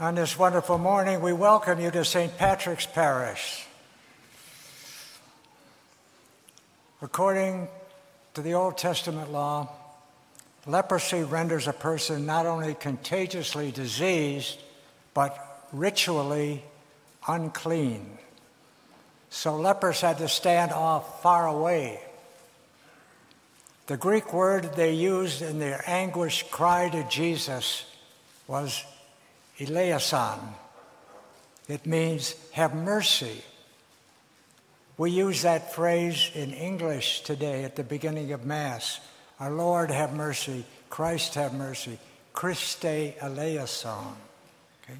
On this wonderful morning, we welcome you to St. Patrick's Parish. According to the Old Testament law, leprosy renders a person not only contagiously diseased, but ritually unclean. So lepers had to stand off far away. The Greek word they used in their anguished cry to Jesus was eleison. It means have mercy. We use that phrase in English today at the beginning of Mass. Our Lord have mercy, Christ have mercy, Christe eleison. Okay?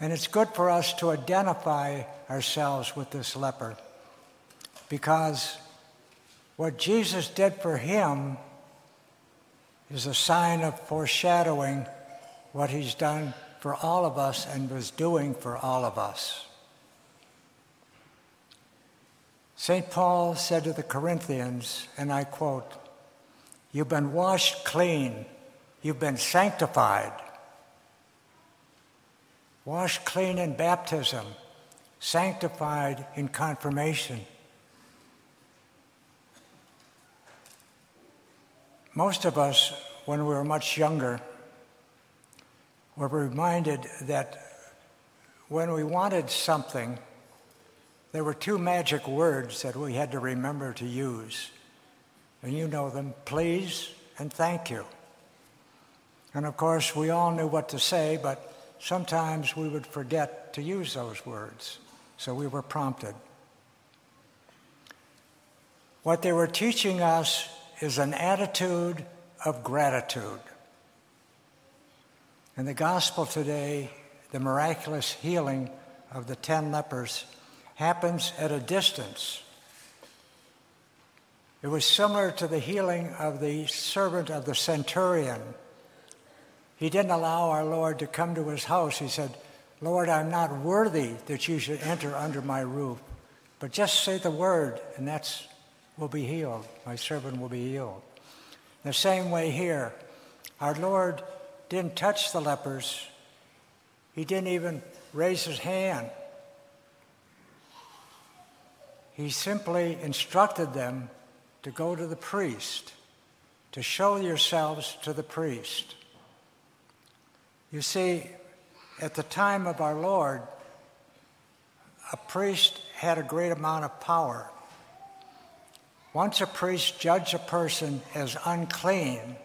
And it's good for us to identify ourselves with this leper because what Jesus did for him is a sign of foreshadowing what he's done for all of us and was doing for all of us. St. Paul said to the Corinthians, and I quote, You've been washed clean, you've been sanctified. Washed clean in baptism, sanctified in confirmation. Most of us, when we were much younger, were reminded that when we wanted something, there were two magic words that we had to remember to use. And you know them please and thank you. And of course, we all knew what to say, but sometimes we would forget to use those words. So we were prompted. What they were teaching us is an attitude of gratitude. In the gospel today, the miraculous healing of the ten lepers happens at a distance. It was similar to the healing of the servant of the centurion. He didn't allow our Lord to come to his house. He said, Lord, I'm not worthy that you should enter under my roof, but just say the word, and that's will be healed. My servant will be healed. The same way here, our Lord didn't touch the lepers, He didn't even raise His hand. He simply instructed them to go to the priest, to show yourselves to the priest. You see, at the time of our Lord, a priest had a great amount of power. Once a priest judged a person as unclean,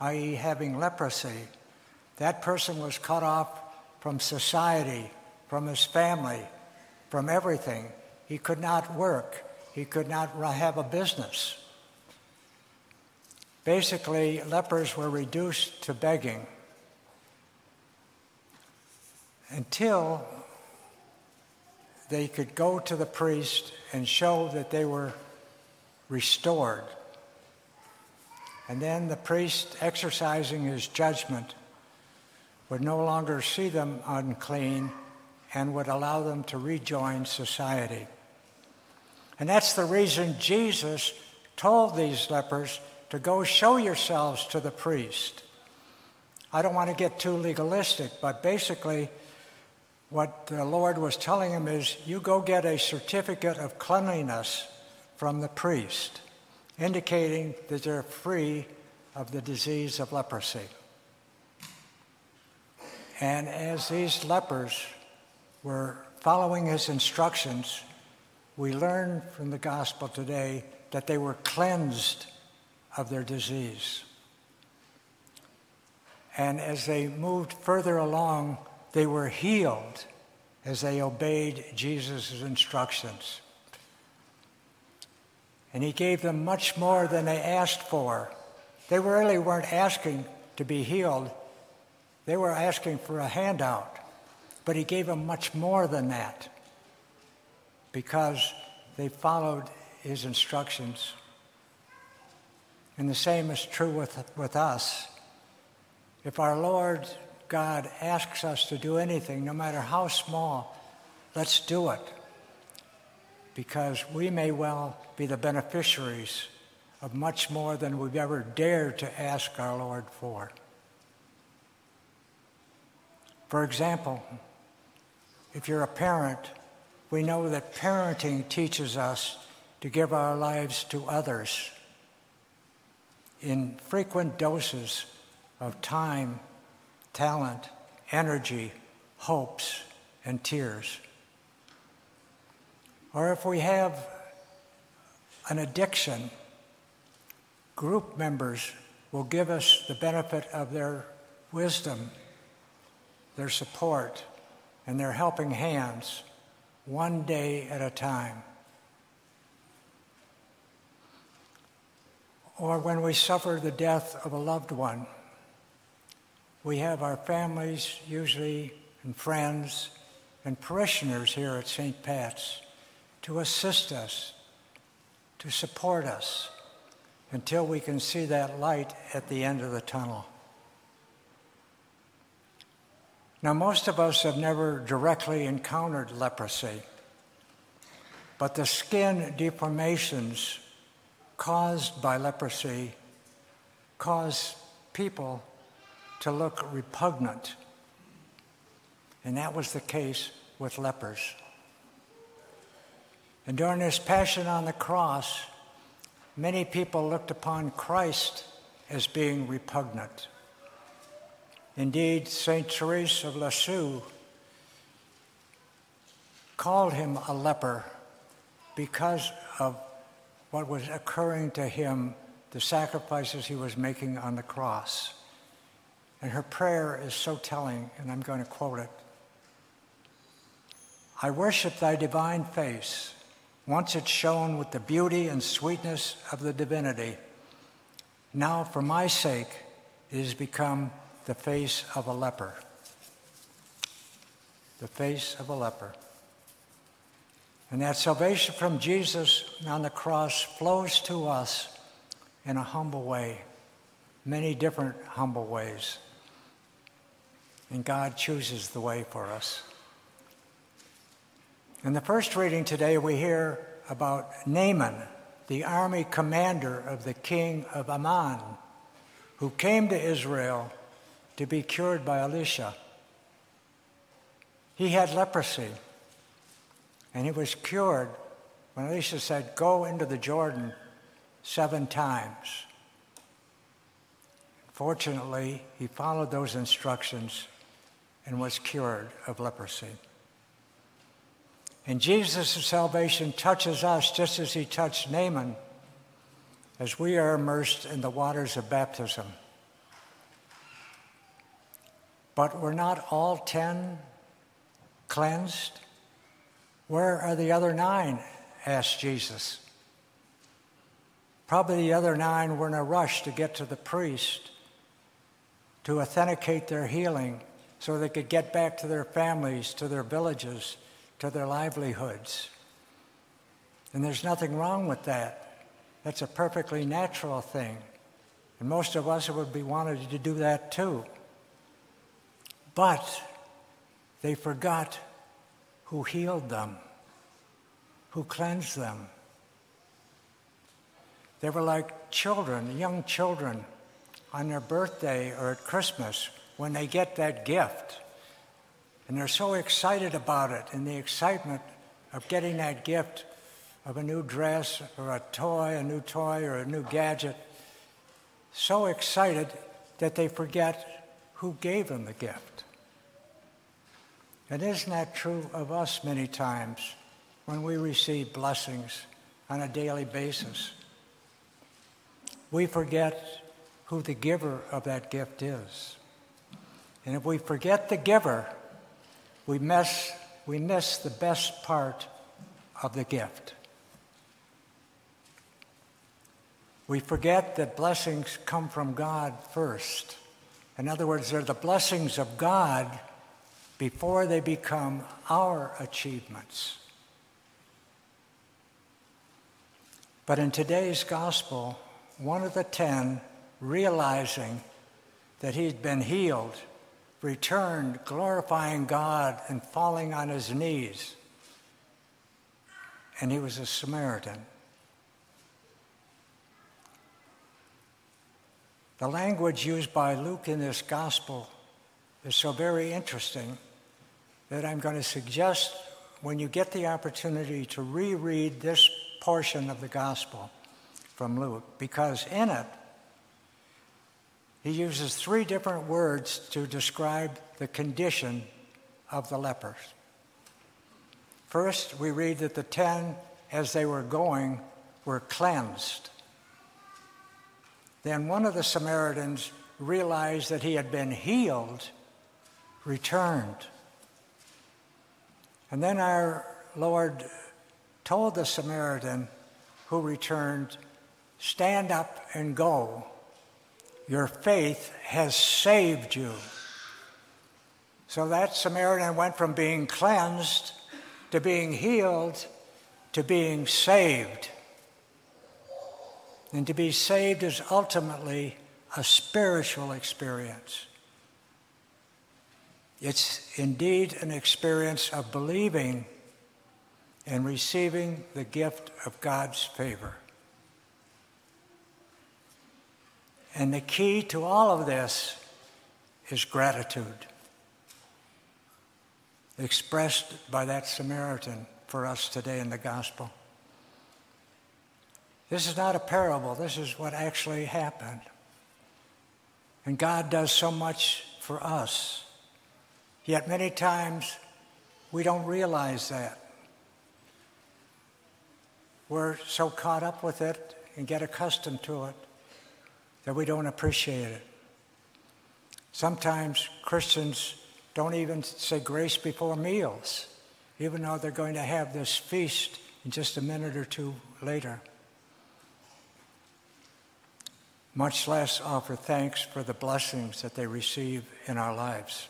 i.e., having leprosy, that person was cut off from society, from his family, from everything. He could not work, he could not have a business. Basically, lepers were reduced to begging until they could go to the priest and show that they were restored. And then the priest, exercising his judgment, would no longer see them unclean and would allow them to rejoin society. And that's the reason Jesus told these lepers to go show yourselves to the priest. I don't want to get too legalistic, but basically, what the Lord was telling him is you go get a certificate of cleanliness from the priest, indicating that they're free of the disease of leprosy. And as these lepers were following his instructions, we learn from the gospel today that they were cleansed of their disease. And as they moved further along, they were healed as they obeyed Jesus' instructions. And he gave them much more than they asked for. They really weren't asking to be healed, they were asking for a handout. But he gave them much more than that because they followed his instructions. And the same is true with, with us. If our Lord God asks us to do anything, no matter how small, let's do it because we may well be the beneficiaries of much more than we've ever dared to ask our Lord for. For example, if you're a parent, we know that parenting teaches us to give our lives to others in frequent doses of time, talent, energy, hopes, and tears. Or if we have an addiction, group members will give us the benefit of their wisdom, their support, and their helping hands one day at a time. Or when we suffer the death of a loved one, we have our families, usually, and friends and parishioners here at St. Pat's to assist us, to support us until we can see that light at the end of the tunnel. Now, most of us have never directly encountered leprosy, but the skin deformations caused by leprosy cause people to look repugnant. And that was the case with lepers. And during his passion on the cross, many people looked upon Christ as being repugnant. Indeed, St. Therese of Lisieux called him a leper because of what was occurring to him, the sacrifices he was making on the cross. And her prayer is so telling, and I'm going to quote it I worship thy divine face once it shone with the beauty and sweetness of the divinity. Now, for my sake, it has become the face of a leper. The face of a leper. And that salvation from Jesus on the cross flows to us in a humble way, many different humble ways. And God chooses the way for us. In the first reading today, we hear about Naaman, the army commander of the king of Ammon, who came to Israel to be cured by Elisha. He had leprosy, and he was cured when Elisha said, Go into the Jordan seven times. Fortunately, he followed those instructions and was cured of leprosy. And Jesus' salvation touches us just as he touched Naaman as we are immersed in the waters of baptism. But we're not all ten cleansed. Where are the other nine? asked Jesus. Probably the other nine were in a rush to get to the priest to authenticate their healing so they could get back to their families, to their villages to their livelihoods. And there's nothing wrong with that. That's a perfectly natural thing. And most of us would be wanted to do that too. But they forgot who healed them, who cleansed them. They were like children, young children, on their birthday or at Christmas when they get that gift. And they're so excited about it and the excitement of getting that gift of a new dress or a toy, a new toy or a new gadget. So excited that they forget who gave them the gift. And isn't that true of us many times when we receive blessings on a daily basis? We forget who the giver of that gift is. And if we forget the giver, we miss, we miss the best part of the gift. We forget that blessings come from God first. In other words, they're the blessings of God before they become our achievements. But in today's gospel, one of the ten, realizing that he'd been healed, returned, glorifying God and falling on his knees. And he was a Samaritan. The language used by Luke in this gospel is so very interesting that I'm going to suggest when you get the opportunity to reread this portion of the gospel from Luke, because in it, he uses three different words to describe the condition of the lepers. First, we read that the ten, as they were going, were cleansed. Then one of the Samaritans realized that he had been healed, returned. And then our Lord told the Samaritan who returned, Stand up and go. Your faith has saved you. So that Samaritan went from being cleansed to being healed to being saved. And to be saved is ultimately a spiritual experience. It's indeed an experience of believing and receiving the gift of God's favor. And the key to all of this is gratitude, expressed by that Samaritan for us today in the gospel. This is not a parable, this is what actually happened. And God does so much for us. Yet many times we don't realize that. We're so caught up with it and get accustomed to it that we don't appreciate it. Sometimes Christians don't even say grace before meals, even though they're going to have this feast in just a minute or two later. Much less offer thanks for the blessings that they receive in our lives.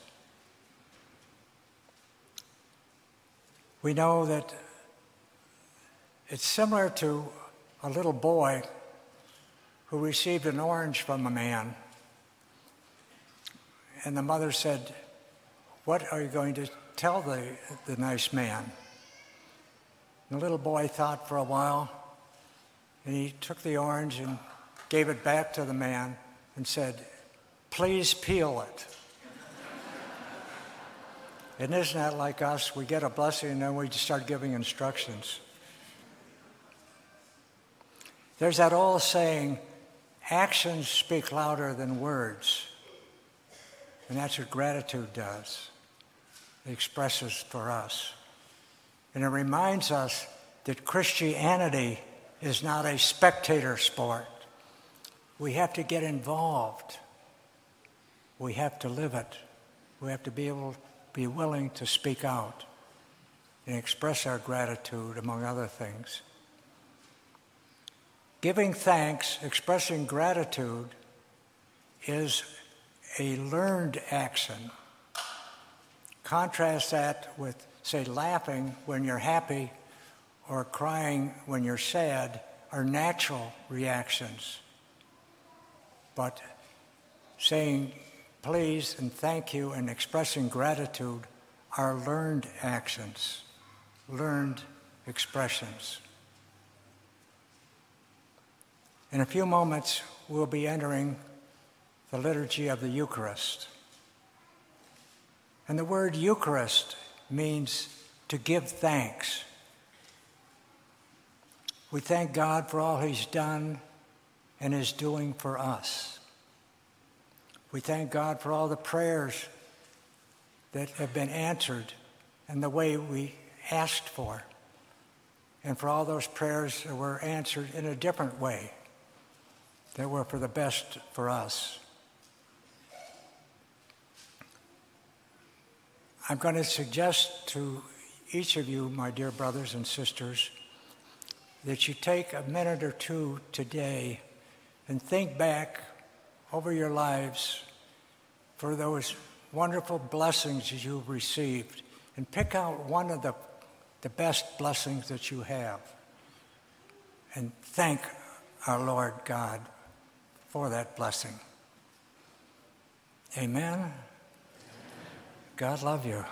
We know that it's similar to a little boy who received an orange from a man. And the mother said, What are you going to tell the, the nice man? And the little boy thought for a while, and he took the orange and gave it back to the man and said, Please peel it. And isn't that like us? We get a blessing and then we just start giving instructions. There's that old saying, Actions speak louder than words. And that's what gratitude does. It expresses for us. And it reminds us that Christianity is not a spectator sport. We have to get involved. We have to live it. We have to be able be willing to speak out and express our gratitude, among other things. Giving thanks, expressing gratitude, is a learned action. Contrast that with, say, laughing when you're happy or crying when you're sad are natural reactions. But saying please and thank you and expressing gratitude are learned actions, learned expressions. In a few moments, we'll be entering the liturgy of the Eucharist. And the word Eucharist means to give thanks. We thank God for all He's done and is doing for us. We thank God for all the prayers that have been answered and the way we asked for, and for all those prayers that were answered in a different way that were for the best for us. I'm going to suggest to each of you, my dear brothers and sisters, that you take a minute or two today and think back over your lives for those wonderful blessings that you've received and pick out one of the, the best blessings that you have and thank our Lord God for that blessing. Amen. God love you.